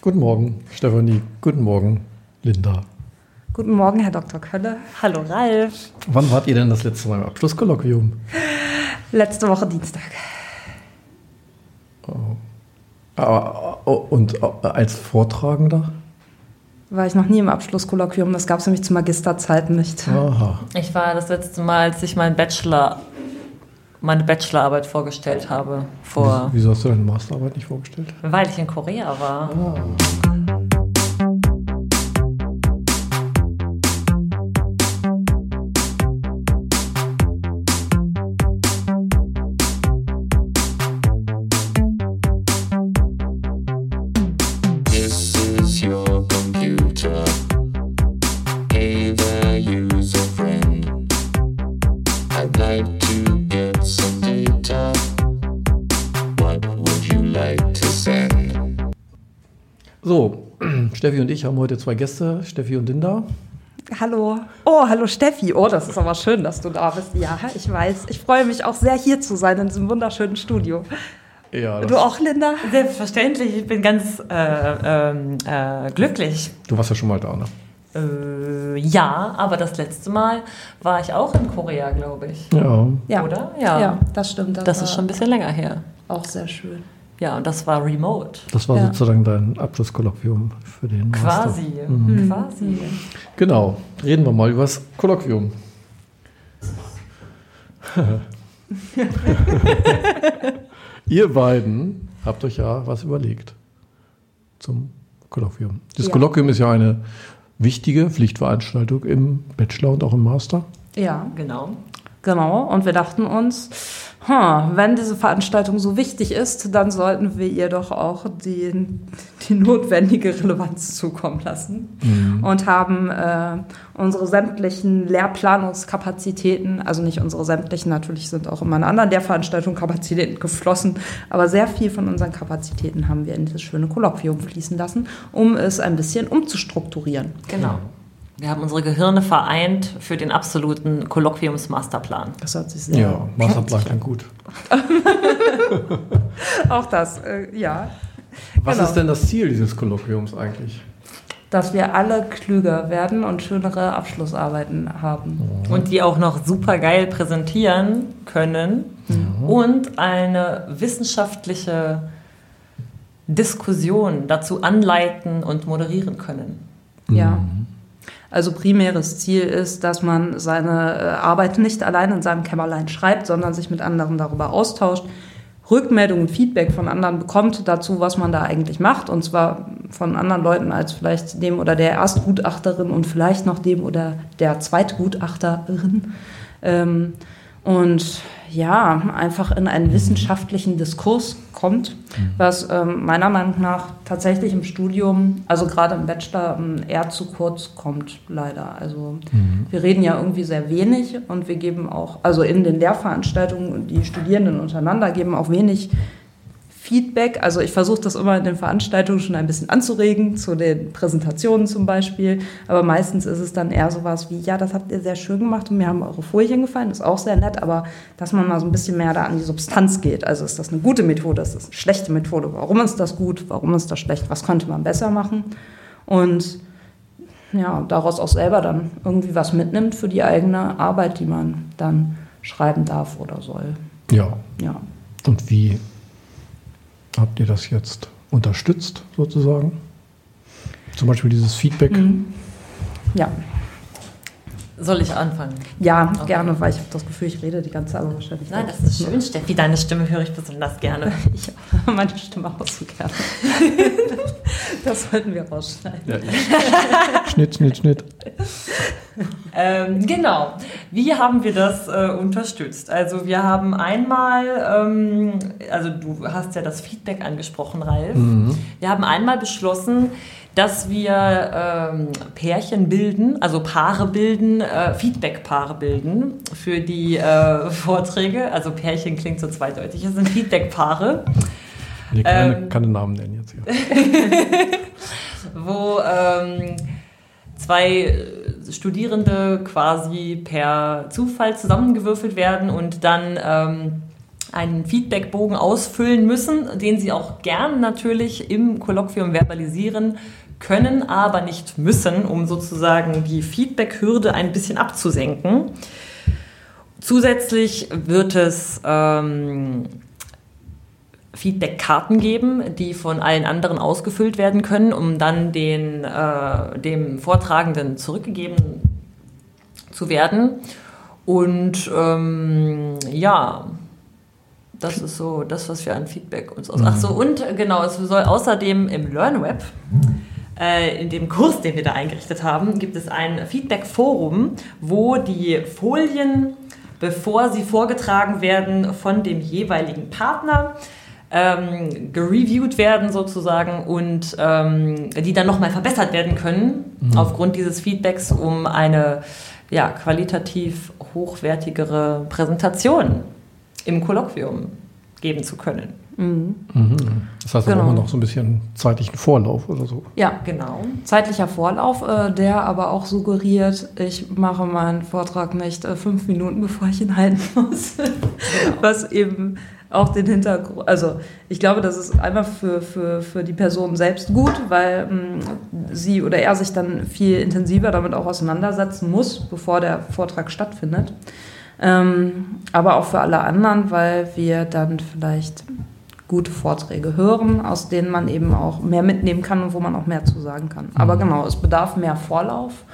Guten Morgen, Stefanie. Guten Morgen, Linda. Guten Morgen, Herr Dr. Kölle. Hallo, Ralf. Wann wart ihr denn das letzte Mal im Abschlusskolloquium? Letzte Woche Dienstag. Oh. Und als Vortragender? War ich noch nie im Abschlusskolloquium. Das gab es nämlich zu Magisterzeiten nicht. Aha. Ich war das letzte Mal, als ich meinen Bachelor, meine Bachelorarbeit vorgestellt habe. Vor Wieso hast du deine Masterarbeit nicht vorgestellt? Weil ich in Korea war. Ah. Steffi und ich haben heute zwei Gäste, Steffi und Linda. Hallo. Oh, hallo Steffi. Oh, das ist aber schön, dass du da bist. Ja, ich weiß. Ich freue mich auch sehr, hier zu sein in diesem wunderschönen Studio. Ja, du auch, Linda? Selbstverständlich. Ich bin ganz äh, äh, glücklich. Du warst ja schon mal da, ne? Äh, ja, aber das letzte Mal war ich auch in Korea, glaube ich. Ja. ja. Oder? Ja. Ja, das stimmt. Das, das ist schon ein bisschen länger her. Auch sehr schön. Ja, und das war remote. Das war Ja. sozusagen dein Abschlusskolloquium für den Master. Quasi. Mhm. Quasi. Genau. Reden wir mal über das Kolloquium. Ihr beiden habt euch ja was überlegt zum Kolloquium. Das Ja. Kolloquium ist ja eine wichtige Pflichtveranstaltung im Bachelor und auch im Master. Ja, Genau. Genau. Und wir dachten uns, hm, wenn diese Veranstaltung so wichtig ist, dann sollten wir ihr doch auch die, die notwendige Relevanz zukommen lassen. Und haben äh, unsere sämtlichen Lehrplanungskapazitäten, also nicht unsere sämtlichen, natürlich sind auch immer in anderen Lehrveranstaltungen Kapazitäten geflossen, aber sehr viel von unseren Kapazitäten haben wir in dieses schöne Kolloquium fließen lassen, um es ein bisschen umzustrukturieren. Genau. Wir haben unsere Gehirne vereint für den absoluten Kolloquiums-Masterplan. Das hört sich sehr Ja, Masterplan klingt gut. Auch das, äh, ja. Was Genau. ist denn das Ziel dieses Kolloquiums eigentlich? Dass wir alle klüger werden und schönere Abschlussarbeiten haben. Und die auch noch super geil präsentieren können und eine wissenschaftliche Diskussion dazu anleiten und moderieren können. Ja. Also primäres Ziel ist, dass man seine äh, Arbeit nicht allein in seinem Kämmerlein schreibt, sondern sich mit anderen darüber austauscht, Rückmeldungen, Feedback von anderen bekommt dazu, was man da eigentlich macht. Und zwar von anderen Leuten als vielleicht dem oder der Erstgutachterin und vielleicht noch dem oder der Zweitgutachterin. Ähm, und ja, einfach in einen wissenschaftlichen Diskurs kommt, was ähm, meiner Meinung nach tatsächlich im Studium, also gerade im Bachelor, ähm, eher zu kurz kommt, leider. Also wir reden ja irgendwie sehr wenig und wir geben auch, also in den Lehrveranstaltungen, die Studierenden untereinander geben auch wenig Feedback. Also ich versuche das immer in den Veranstaltungen schon ein bisschen anzuregen, zu den Präsentationen zum Beispiel. Aber meistens ist es dann eher sowas wie, ja, das habt ihr sehr schön gemacht und mir haben eure Folien gefallen, ist auch sehr nett, aber dass man mal so ein bisschen mehr da an die Substanz geht. Also ist das eine gute Methode, ist das eine schlechte Methode, warum ist das gut, warum ist das schlecht, was könnte man besser machen? Und ja, daraus auch selber dann irgendwie was mitnimmt für die eigene Arbeit, die man dann schreiben darf oder soll. Ja. Ja. Und wie habt ihr das jetzt unterstützt, sozusagen? Zum Beispiel dieses Feedback. Ja, Soll ich anfangen? ja Okay. gerne, weil ich habe das Gefühl, ich rede die ganze Zeit, aber wahrscheinlich Nein, das ist schön, Steffi. Deine Stimme höre ich besonders gerne. Ich habe meine Stimme auch so gerne. das sollten wir rausschneiden. Ja, Schnitt, Schnitt, Schnitt. Ähm, genau. Wie haben wir das äh, unterstützt? Also wir haben einmal, ähm, also du hast ja das Feedback angesprochen, Ralf. Wir haben einmal beschlossen, dass wir ähm, Pärchen bilden, also Paare bilden, äh, Feedback-Paare bilden für die äh, Vorträge. Also Pärchen klingt so zweideutig. Es sind Feedback-Paare. Ich kann Ähm. keine Namen nennen jetzt hier. wo ähm, zwei Studierende quasi per Zufall zusammengewürfelt werden und dann ähm, einen Feedbackbogen ausfüllen müssen, den sie auch gern natürlich im Kolloquium verbalisieren können, aber nicht müssen, um sozusagen die Feedback-Hürde ein bisschen abzusenken. Zusätzlich wird es ähm, Feedback-Karten geben, die von allen anderen ausgefüllt werden können, um dann den, äh, dem Vortragenden zurückgegeben zu werden. Und ähm, ja, das ist so das, was wir an Feedback uns aus. Ach so, und genau, es soll außerdem im LearnWeb, in dem Kurs, den wir da eingerichtet haben, gibt es ein Feedback-Forum, wo die Folien, bevor sie vorgetragen werden, von dem jeweiligen Partner ähm, gereviewt werden sozusagen und ähm, die dann nochmal verbessert werden können mhm. aufgrund dieses Feedbacks, um eine ja, qualitativ hochwertigere Präsentation im Kolloquium geben zu können. Mhm. Mhm. Das heißt, da genau. braucht man noch so ein bisschen zeitlichen Vorlauf oder so. Ja, genau. Zeitlicher Vorlauf, äh, der aber auch suggeriert, ich mache meinen Vortrag nicht äh, fünf Minuten, bevor ich ihn halten muss. Genau. Was eben auch den Hintergrund, also ich glaube, das ist einfach für, für, für die Person selbst gut, weil mh, mm, sie oder er sich dann viel intensiver damit auch auseinandersetzen muss, bevor der Vortrag stattfindet. Ähm, aber auch für alle anderen, weil wir dann vielleicht gute Vorträge hören, aus denen man eben auch mehr mitnehmen kann und wo man auch mehr zu sagen kann. Aber mhm. genau, es bedarf mehr Vorlauf.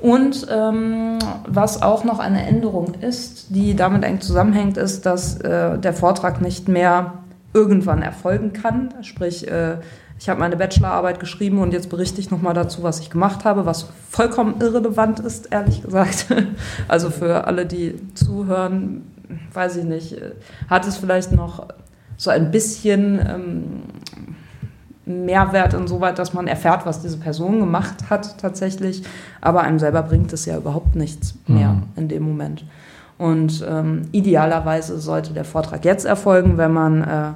Und ähm, was auch noch eine Änderung ist, die damit eng zusammenhängt, ist, dass äh, der Vortrag nicht mehr irgendwann erfolgen kann. Sprich, äh, ich habe meine Bachelorarbeit geschrieben und jetzt berichte ich nochmal dazu, was ich gemacht habe, was vollkommen irrelevant ist, ehrlich gesagt. Also für alle, die zuhören, weiß ich nicht, hat es vielleicht noch so ein bisschen ähm, Mehrwert insoweit, dass man erfährt, was diese Person gemacht hat tatsächlich, aber einem selber bringt es ja überhaupt nichts mehr mhm. in dem Moment. Und ähm, idealerweise sollte der Vortrag jetzt erfolgen, wenn man äh,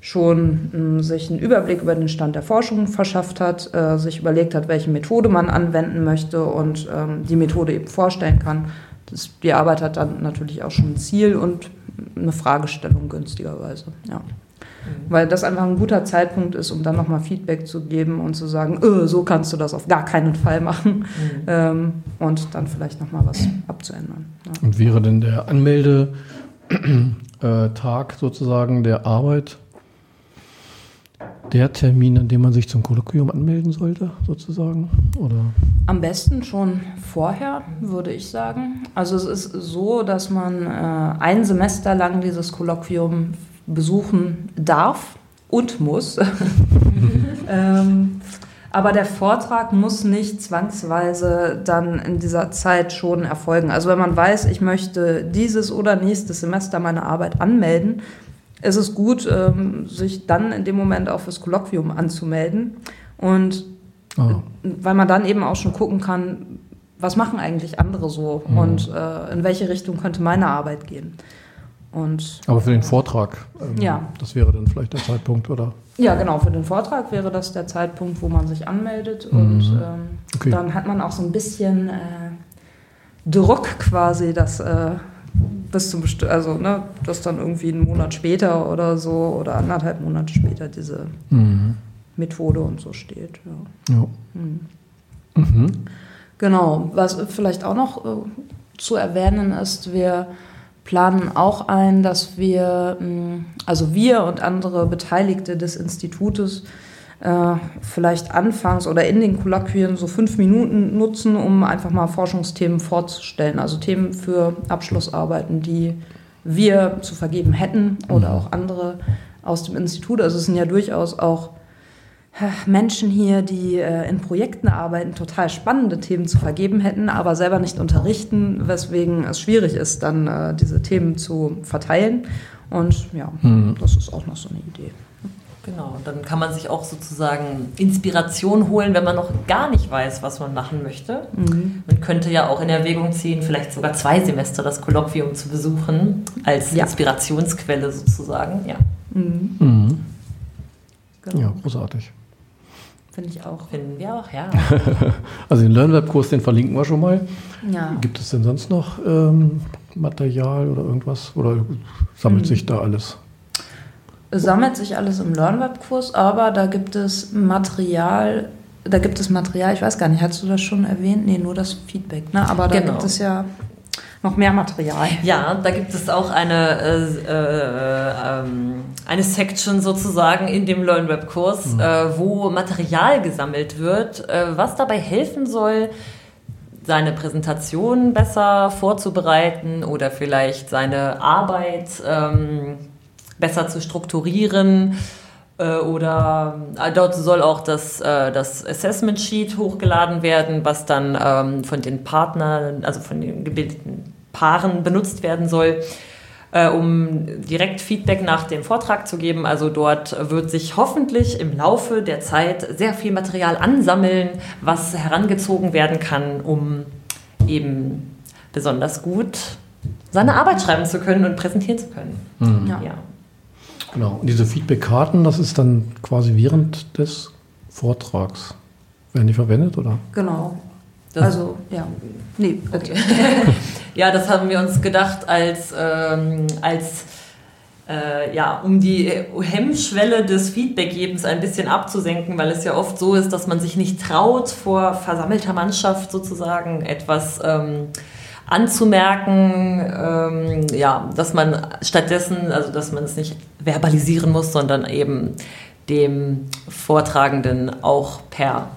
schon äh, sich einen Überblick über den Stand der Forschung verschafft hat, äh, sich überlegt hat, welche Methode man anwenden möchte und ähm, die Methode eben vorstellen kann. Das, die Arbeit hat dann natürlich auch schon ein Ziel und eine Fragestellung günstigerweise. Ja. Mhm. Weil das einfach ein guter Zeitpunkt ist, um dann nochmal Feedback zu geben und zu sagen, öh, so kannst du das auf gar keinen Fall machen. Mhm. Ähm, und dann vielleicht nochmal was abzuändern. Ja. Und wäre denn der Anmeldetag sozusagen der Arbeit der Termin, an dem man sich zum Kolloquium anmelden sollte, sozusagen? Oder? Am besten schon vorher, würde ich sagen. Also es ist so, dass man äh, ein Semester lang dieses Kolloquium besuchen darf und muss. ähm, aber der Vortrag muss nicht zwangsweise dann in dieser Zeit schon erfolgen. Also wenn man weiß, ich möchte dieses oder nächstes Semester meine Arbeit anmelden, ist es gut, ähm, sich dann in dem Moment auch fürs Kolloquium anzumelden. Und oh. weil man dann eben auch schon gucken kann, was machen eigentlich andere so mhm. und äh, in welche Richtung könnte meine Arbeit gehen. Und, Aber für den Vortrag, ähm, ja. das wäre dann vielleicht der Zeitpunkt, oder? Ja, genau, für den Vortrag wäre das der Zeitpunkt, wo man sich anmeldet. Mhm. Und ähm, okay. dann hat man auch so ein bisschen äh, Druck quasi, dass äh, bis zum Best also ne, dass dann irgendwie einen Monat später oder so oder anderthalb Monate später diese mhm. Methode und so steht. Ja. ja. Mhm. Mhm. Genau, was vielleicht auch noch äh, zu erwähnen ist, wir planen auch ein, dass wir, mm, also wir und andere Beteiligte des Institutes, äh, vielleicht anfangs oder in den Kolloquien so fünf Minuten nutzen, um einfach mal Forschungsthemen vorzustellen, also Themen für Abschlussarbeiten, die wir zu vergeben hätten oder mhm. auch andere aus dem Institut. Also es sind ja durchaus auch Menschen hier, die äh, in Projekten arbeiten, total spannende Themen zu vergeben hätten, aber selber nicht unterrichten, weswegen es schwierig ist, dann äh, diese Themen zu verteilen. Und ja, mhm. das ist auch noch so eine Idee. Genau, dann kann man sich auch sozusagen Inspiration holen, wenn man noch gar nicht weiß, was man machen möchte. Mhm. Man könnte ja auch in Erwägung ziehen, vielleicht sogar zwei Semester das Kolloquium zu besuchen, als ja. Inspirationsquelle sozusagen. Ja, mhm. Mhm. Genau. ja großartig. Finde ich auch. Finden wir auch, ja. Also den LearnWeb-Kurs, den verlinken wir schon mal. Ja. Gibt es denn sonst noch ähm, Material oder irgendwas? Oder sammelt sich da alles? Sammelt sich alles im LearnWeb-Kurs, aber da gibt es Material, da gibt es Material, ich weiß gar nicht, hast du das schon erwähnt? Nee, nur das Feedback, ne? Aber da Genau. gibt es ja noch mehr Material. Ja, da gibt es auch eine, äh, äh, ähm, eine Section sozusagen in dem LearnWeb-Kurs, äh, wo Material gesammelt wird, äh, was dabei helfen soll, seine Präsentation besser vorzubereiten oder vielleicht seine Arbeit ähm, besser zu strukturieren. Äh, Oder äh, dort soll auch das, äh, das Assessment Sheet hochgeladen werden, was dann ähm, von den Partnern, also von den gebildeten Paaren benutzt werden soll, um direkt Feedback nach dem Vortrag zu geben. Also dort wird sich hoffentlich im Laufe der Zeit sehr viel Material ansammeln, was herangezogen werden kann, um eben besonders gut seine Arbeit schreiben zu können und präsentieren zu können. Ja. Ja. Genau. Und diese Feedback-Karten, das ist dann quasi während des Vortrags. Werden die verwendet oder? Genau. Das- also, ja. Nee, bitte. Ja, das haben wir uns gedacht als, ähm, als äh, ja, um die Hemmschwelle des Feedbackgebens ein bisschen abzusenken, weil es ja oft so ist, dass man sich nicht traut, vor versammelter Mannschaft sozusagen etwas ähm, anzumerken, ähm, ja, dass man stattdessen, also dass man es nicht verbalisieren muss, sondern eben dem Vortragenden auch per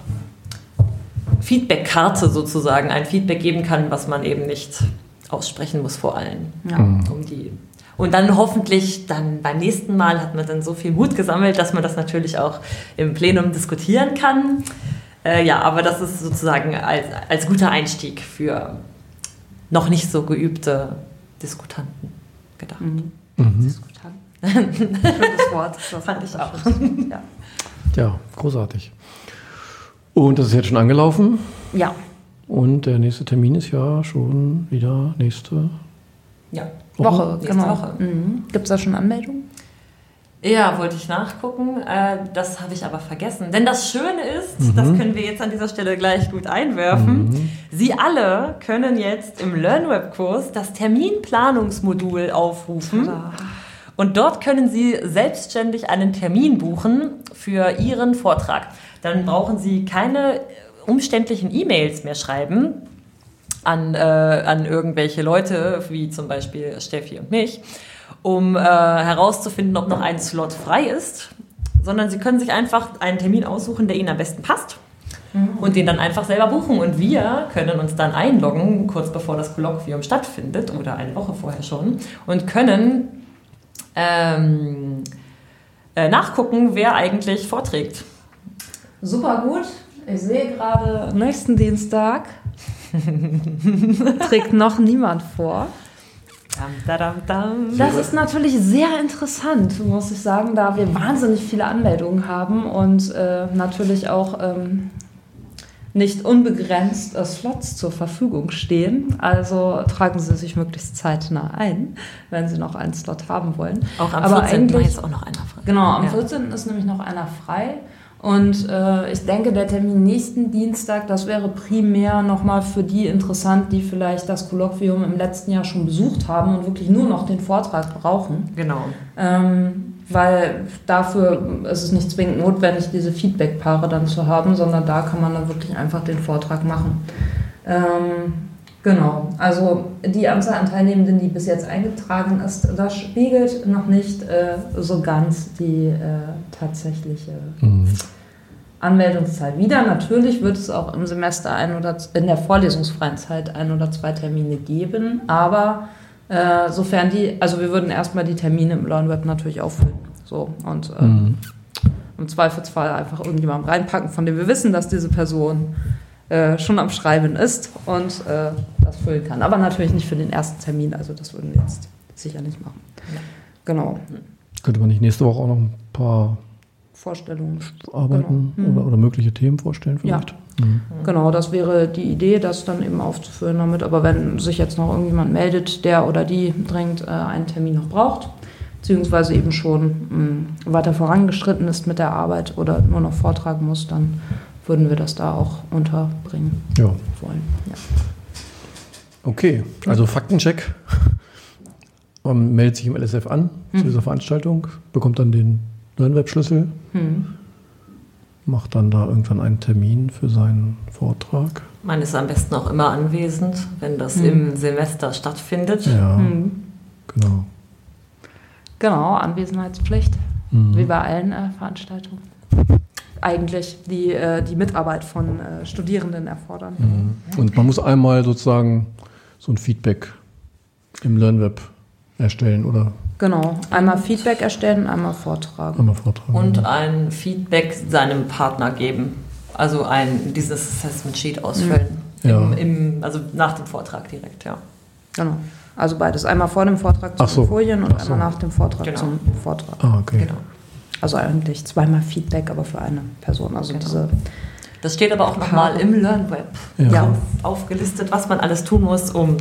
Feedbackkarte sozusagen ein Feedback geben kann, was man eben nicht aussprechen muss vor allen. Ja. Um die und dann hoffentlich dann beim nächsten Mal hat man dann so viel Mut gesammelt, dass man das natürlich auch im Plenum diskutieren kann. Äh, ja, aber das ist sozusagen als, als guter Einstieg für noch nicht so geübte Diskutanten gedacht. Mhm. Mhm. Diskutant. Schönes Wort. Das Fand ich auch. Ja. Ja, großartig. Und das ist jetzt schon angelaufen. ja. Und der nächste Termin ist ja schon wieder nächste Ja. Woche, Nächste genau. Woche. Mhm. Gibt es da schon Anmeldungen? Ja, wollte ich nachgucken. Äh, das habe ich aber vergessen. Denn das Schöne ist, das können wir jetzt an dieser Stelle gleich gut einwerfen. Sie alle können jetzt im LearnWeb-Kurs das Terminplanungsmodul aufrufen. Und dort können Sie selbstständig einen Termin buchen für Ihren Vortrag. Dann brauchen Sie keine umständlichen E-Mails mehr schreiben an, äh, an irgendwelche Leute, wie zum Beispiel Steffi und mich, um äh, herauszufinden, ob noch ein Slot frei ist, sondern Sie können sich einfach einen Termin aussuchen, der Ihnen am besten passt und den dann einfach selber buchen. Und wir können uns dann einloggen, kurz bevor das Kolloquium stattfindet oder eine Woche vorher schon, und können ähm, äh, nachgucken, wer eigentlich vorträgt. Super gut. Ich sehe gerade, nächsten Dienstag trägt noch niemand vor. Das ist natürlich sehr interessant, muss ich sagen, da wir wahnsinnig viele Anmeldungen haben und äh, natürlich auch ähm, nicht unbegrenzt äh, Slots zur Verfügung stehen. Also tragen Sie sich möglichst zeitnah ein, wenn Sie noch einen Slot haben wollen. Auch am Aber 14. Mai eigentlich- ist auch noch einer frei. Genau, am Ja. 14. ist nämlich noch einer frei. Und äh, ich denke, der Termin nächsten Dienstag, das wäre primär nochmal für die interessant, die vielleicht das Kolloquium im letzten Jahr schon besucht haben und wirklich nur noch den Vortrag brauchen. Genau. Ähm, weil dafür ist es nicht zwingend notwendig, diese Feedback-Paare dann zu haben, sondern da kann man dann wirklich einfach den Vortrag machen. Ähm, genau, also die Anzahl an Teilnehmenden, die bis jetzt eingetragen ist, das spiegelt noch nicht äh, so ganz die äh, tatsächliche Anmeldungszahl wider. Natürlich wird es auch im Semester ein oder in der vorlesungsfreien Zeit ein oder zwei Termine geben, aber äh, sofern die, also wir würden erstmal die Termine im LearnWeb natürlich auffüllen. So und äh, Mhm. im Zweifelsfall einfach irgendjemandem reinpacken, von dem wir wissen, dass diese Person äh, schon am Schreiben ist und äh, das füllen kann. Aber natürlich nicht für den ersten Termin, also das würden wir jetzt sicher nicht machen. Ja. Genau. Könnte man nicht nächste Woche auch noch ein paar Vorstellungen. Arbeiten Genau. Mhm. oder, oder mögliche Themen vorstellen Ja. vielleicht? Mhm. Genau, das wäre die Idee, das dann eben aufzuführen damit. Aber wenn sich jetzt noch irgendjemand meldet, der oder die dringend äh, einen Termin noch braucht, beziehungsweise eben schon mh, weiter vorangeschritten ist mit der Arbeit oder nur noch vortragen muss, dann würden wir das da auch unterbringen Ja. wollen. Ja. Okay, also Faktencheck. Man meldet sich im LSF an zu dieser Veranstaltung, bekommt dann den LearnWeb-Schlüssel, Hm. macht dann da irgendwann einen Termin für seinen Vortrag. Man ist am besten auch immer anwesend, wenn das Mhm. im Semester stattfindet. Ja, Hm. genau. Genau, Anwesenheitspflicht, Mhm. wie bei allen äh, Veranstaltungen. Eigentlich die, äh, die Mitarbeit von äh, Studierenden erfordern. Mhm. Und man muss einmal sozusagen so ein Feedback im LearnWeb erstellen oder Genau, einmal Feedback erstellen, einmal vortragen. einmal vortragen. Und ein Feedback seinem Partner geben. Also ein, dieses Assessment Sheet ausfüllen. Ja. Im, im, also nach dem Vortrag direkt, ja. Genau. Also beides. Einmal vor dem Vortrag zu so. den Folien und so. einmal nach dem Vortrag Genau. zum Vortrag. ah, okay. Genau. Also eigentlich zweimal Feedback, aber für eine Person. Also Genau. diese. Das steht aber auch nochmal im LearnWeb Ja. Ja. auf, aufgelistet, was man alles tun muss, um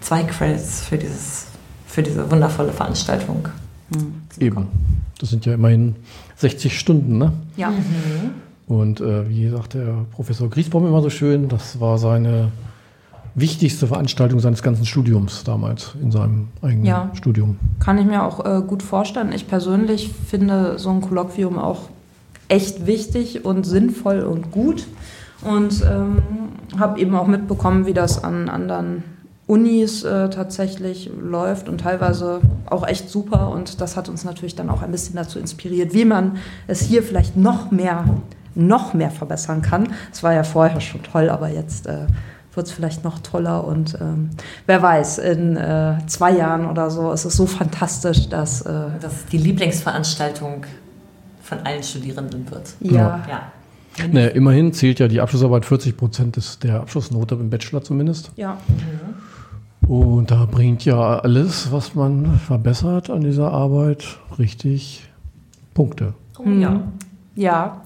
zwei Credits für, dieses, für diese wundervolle Veranstaltung Hm. zu Eben. bekommen. Das sind ja immerhin 60 Stunden, ne? Ja. Und äh, wie sagt der Professor Griesbaum immer so schön, das war seine wichtigste Veranstaltung seines ganzen Studiums damals in seinem eigenen Ja. Studium. Kann ich mir auch äh, gut vorstellen. Ich persönlich finde so ein Kolloquium auch echt wichtig und sinnvoll und gut. Und ähm, habe eben auch mitbekommen, wie das an anderen Unis äh, tatsächlich läuft und teilweise auch echt super. Und das hat uns natürlich dann auch ein bisschen dazu inspiriert, wie man es hier vielleicht noch mehr, noch mehr verbessern kann. Es war ja vorher schon toll, aber jetzt äh, wird es vielleicht noch toller. Und ähm, wer weiß, in äh, zwei Jahren oder so ist es so fantastisch, dass äh, Das die Lieblingsveranstaltung von allen Studierenden wird. ja, Ja. Ne, immerhin zählt ja die Abschlussarbeit 40 Prozent des- der Abschlussnote im Bachelor zumindest. ja, Und da bringt ja alles, was man verbessert an dieser Arbeit, richtig Punkte. Oh, ja. Mhm. ja.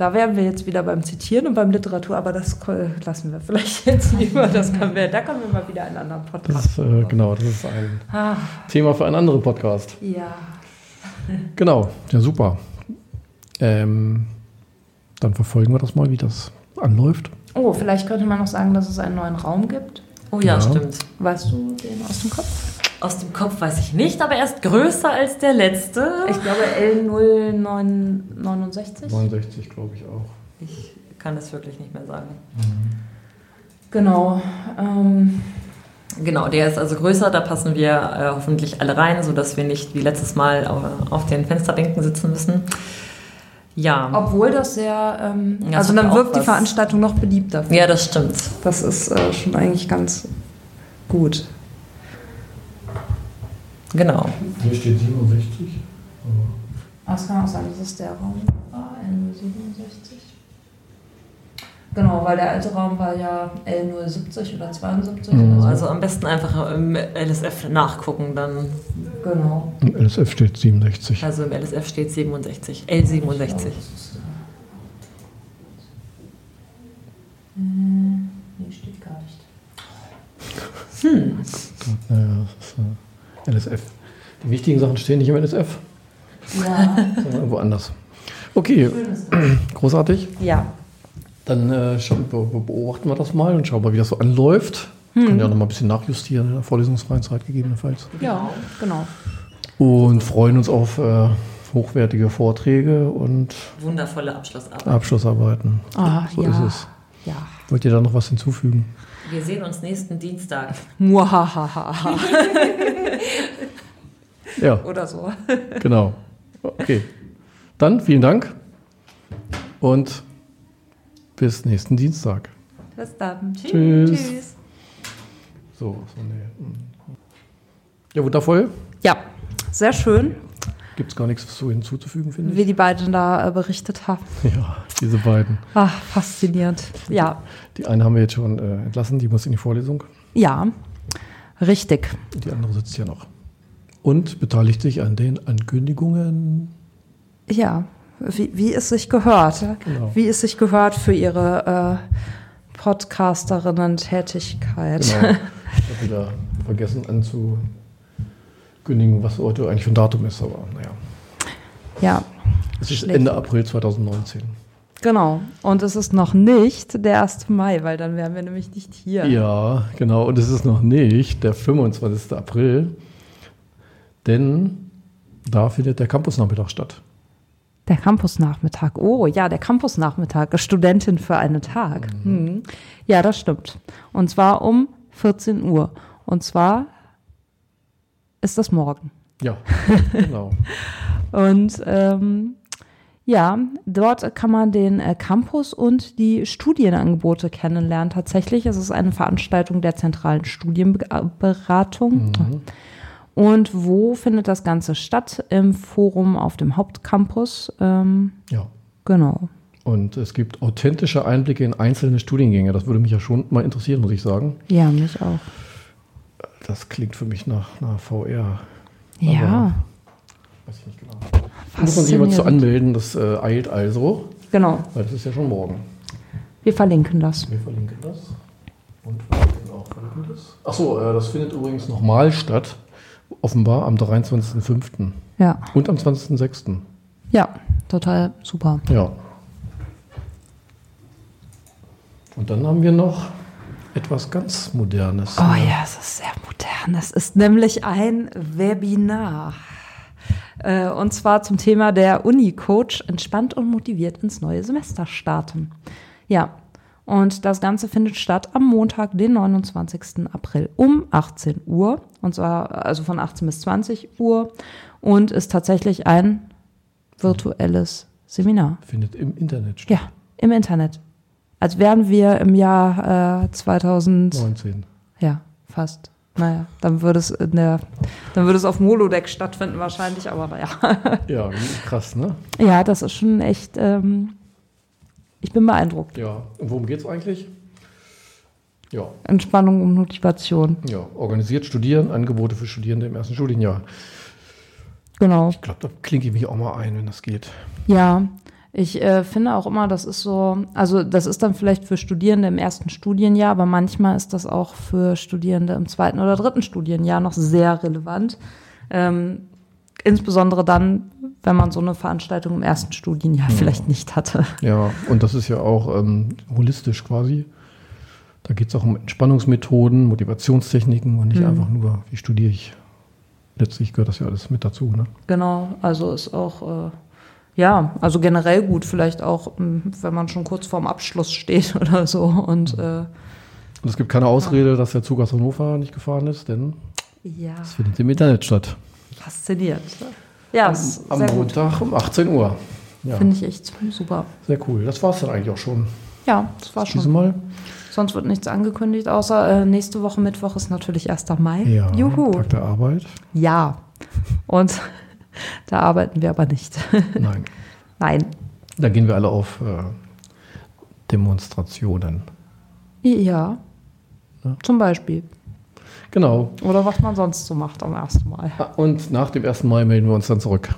Da wären wir jetzt wieder beim Zitieren und beim Literatur, aber das lassen wir vielleicht jetzt lieber. Das können wir, da können wir mal wieder einen anderen Das Podcast. ist, äh, genau, das ist ein Ah, Thema für einen anderen Podcast. ja. Genau, ja super. Ähm, dann verfolgen wir das mal, wie das anläuft. Oh, vielleicht könnte man noch sagen, dass es einen neuen Raum gibt. Oh ja, Ja. stimmt. Weißt du den aus dem Kopf? Aus dem Kopf weiß ich nicht, aber er ist größer als der letzte. Ich glaube L0969. 69, glaube ich auch. Ich kann es wirklich nicht mehr sagen. Genau. Ähm, Genau, der ist also größer, da passen wir äh, hoffentlich alle rein, sodass wir nicht wie letztes Mal auf, auf den Fensterbänken sitzen müssen. Ja. obwohl das sehr. Ähm, Ja, also das dann wirkt die. Veranstaltung noch beliebter. ja, das stimmt. Das ist äh, schon eigentlich ganz gut. Genau. Hier steht 67. Das kann auch sein, dass es der Raum war, L067. Genau, weil der alte Raum war ja L070 oder 72 Mhm. oder so. Also am besten einfach im LSF nachgucken, dann. genau. Im LSF steht 67. Also im LSF steht 67, L67. Hm, nee, steht gar nicht. Naja, das ist, äh, LSF. Die wichtigen Sachen stehen nicht im LSF, Ja, sondern irgendwo anders. Okay, großartig. Ja. Dann äh, beobachten wir das mal und schauen mal, wie das so anläuft. Können ja noch mal ein bisschen nachjustieren in der vorlesungsfreien Zeit gegebenenfalls. Ja, genau. Und freuen uns auf äh, hochwertige Vorträge und Wundervolle Abschlussarbeit. Abschlussarbeiten. Ah, so ja. ist es. Ja. Wollt ihr da noch was hinzufügen? Wir sehen uns nächsten Dienstag. Muahaha. Ja, Oder so. genau. Okay. Dann vielen Dank und bis nächsten Dienstag. Bis dann. Tschüss. Tschüss. So, so nee. Ja, wundervoll. Ja, sehr schön, Gibt es gar nichts so hinzuzufügen, finde ich. wie die beiden da äh, berichtet haben. Ja, diese beiden. Ach, faszinierend. Ja, Die eine haben wir jetzt schon äh, entlassen, die muss in die Vorlesung. ja, richtig. Die andere sitzt ja noch. Und beteiligt sich an den Ankündigungen. Ja, wie, wie es sich gehört. Genau. Wie es sich gehört für ihre äh, Podcasterinnen-Tätigkeit. Genau. Ich habe wieder vergessen kündigen, was heute eigentlich für ein Datum ist, aber naja. Ja. Es ist Ende April 2019. Genau. Und es ist noch nicht der 1. Mai, weil dann wären wir nämlich nicht hier. Ja, genau. Und es ist noch nicht der 25. April, denn da findet der Campusnachmittag statt. Der Campusnachmittag. Oh ja, der Campusnachmittag. Studentin für einen Tag. Mhm. Hm. Ja, das stimmt. Und zwar um 14 Uhr. Und zwar ist das morgen. Ja, genau. Und ähm, ja, dort kann man den äh, Campus und die Studienangebote kennenlernen. Tatsächlich ist es eine Veranstaltung der zentralen Studienberatung. Mhm. Und wo findet das Ganze statt? Im Forum auf dem Hauptcampus. Ähm, ja. Genau. Und es gibt authentische Einblicke in einzelne Studiengänge. Das würde mich ja schon mal interessieren, muss ich sagen. Ja, mich auch. Das klingt für mich nach, nach VR. Ja. Weiß ich nicht genau muss man sich jemand zu anmelden, das äh, eilt also. Genau. Weil das ist ja schon morgen. Wir verlinken das. Wir verlinken das. Und verlinken auch verlinken das. Achso, äh, das findet übrigens nochmal statt. Offenbar am 23.05. Ja. Und am 20.06. Ja, total super. Ja. Und dann haben wir noch etwas ganz Modernes. Oh ja, es ist sehr modern. Es ist nämlich ein Webinar. Äh, und zwar zum Thema der Uni-Coach entspannt und motiviert ins neue Semester starten. Ja, und das Ganze findet statt am Montag, den 29. April um 18 Uhr. Und zwar also von 18 bis 20 Uhr. Und ist tatsächlich ein virtuelles Seminar. Findet im Internet statt. Ja, im Internet. Als wären wir im Jahr äh, 2019. Ja, fast. Naja, dann würde es in der, dann würde es auf Molodeck stattfinden wahrscheinlich, aber naja. Ja, krass, ne? Ja, das ist schon echt, ähm, ich bin beeindruckt. Ja, und worum geht es eigentlich? Ja. Entspannung und Motivation. Ja, organisiert Studieren, Angebote für Studierende im ersten Studienjahr. Genau. Ich glaube, da klinke ich mich auch mal ein, wenn das geht. Ja, ich äh, finde auch immer, das ist so, also das ist dann vielleicht für Studierende im ersten Studienjahr, aber manchmal ist das auch für Studierende im zweiten oder dritten Studienjahr noch sehr relevant. Ähm, insbesondere dann, wenn man so eine Veranstaltung im ersten Studienjahr ja. vielleicht nicht hatte. Ja, und das ist ja auch ähm, holistisch quasi. Da geht es auch um Entspannungsmethoden, Motivationstechniken und nicht mhm. einfach nur, wie studiere ich. Letztlich gehört das ja alles mit dazu. Ne? Genau, also ist auch. Äh, ja, also generell gut, vielleicht auch, hm, wenn man schon kurz vorm Abschluss steht oder so. Und, äh, und es gibt keine Ausrede, ja. dass der Zug aus Hannover nicht gefahren ist, denn ja. es findet im Internet statt. Fasziniert. Ja, am, am Montag gut. um 18 Uhr. Ja. Finde ich echt super. Sehr cool. Das war es dann eigentlich auch schon. Ja, das war schon. Mal. Sonst wird nichts angekündigt, außer äh, nächste Woche Mittwoch ist natürlich 1. Mai. Ja, Juhu. Tag der Arbeit. Ja. Und da arbeiten wir aber nicht. Nein. Nein. Da gehen wir alle auf äh, Demonstrationen. Ja. ja. Zum Beispiel. Genau. Oder was man sonst so macht am ersten Mal. Ah, und nach dem ersten Mal melden wir uns dann zurück.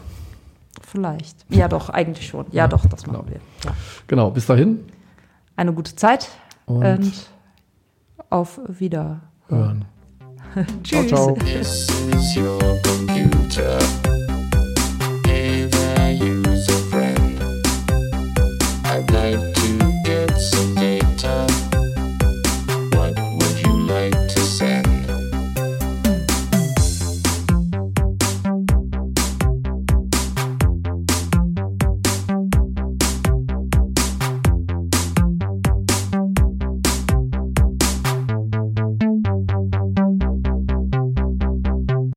Vielleicht. Ja, doch, eigentlich schon. Ja, ja doch, das machen genau. wir. Ja. Genau, bis dahin. Eine gute Zeit und, und auf Wiederhören. Tschüss. Ciao, ciao.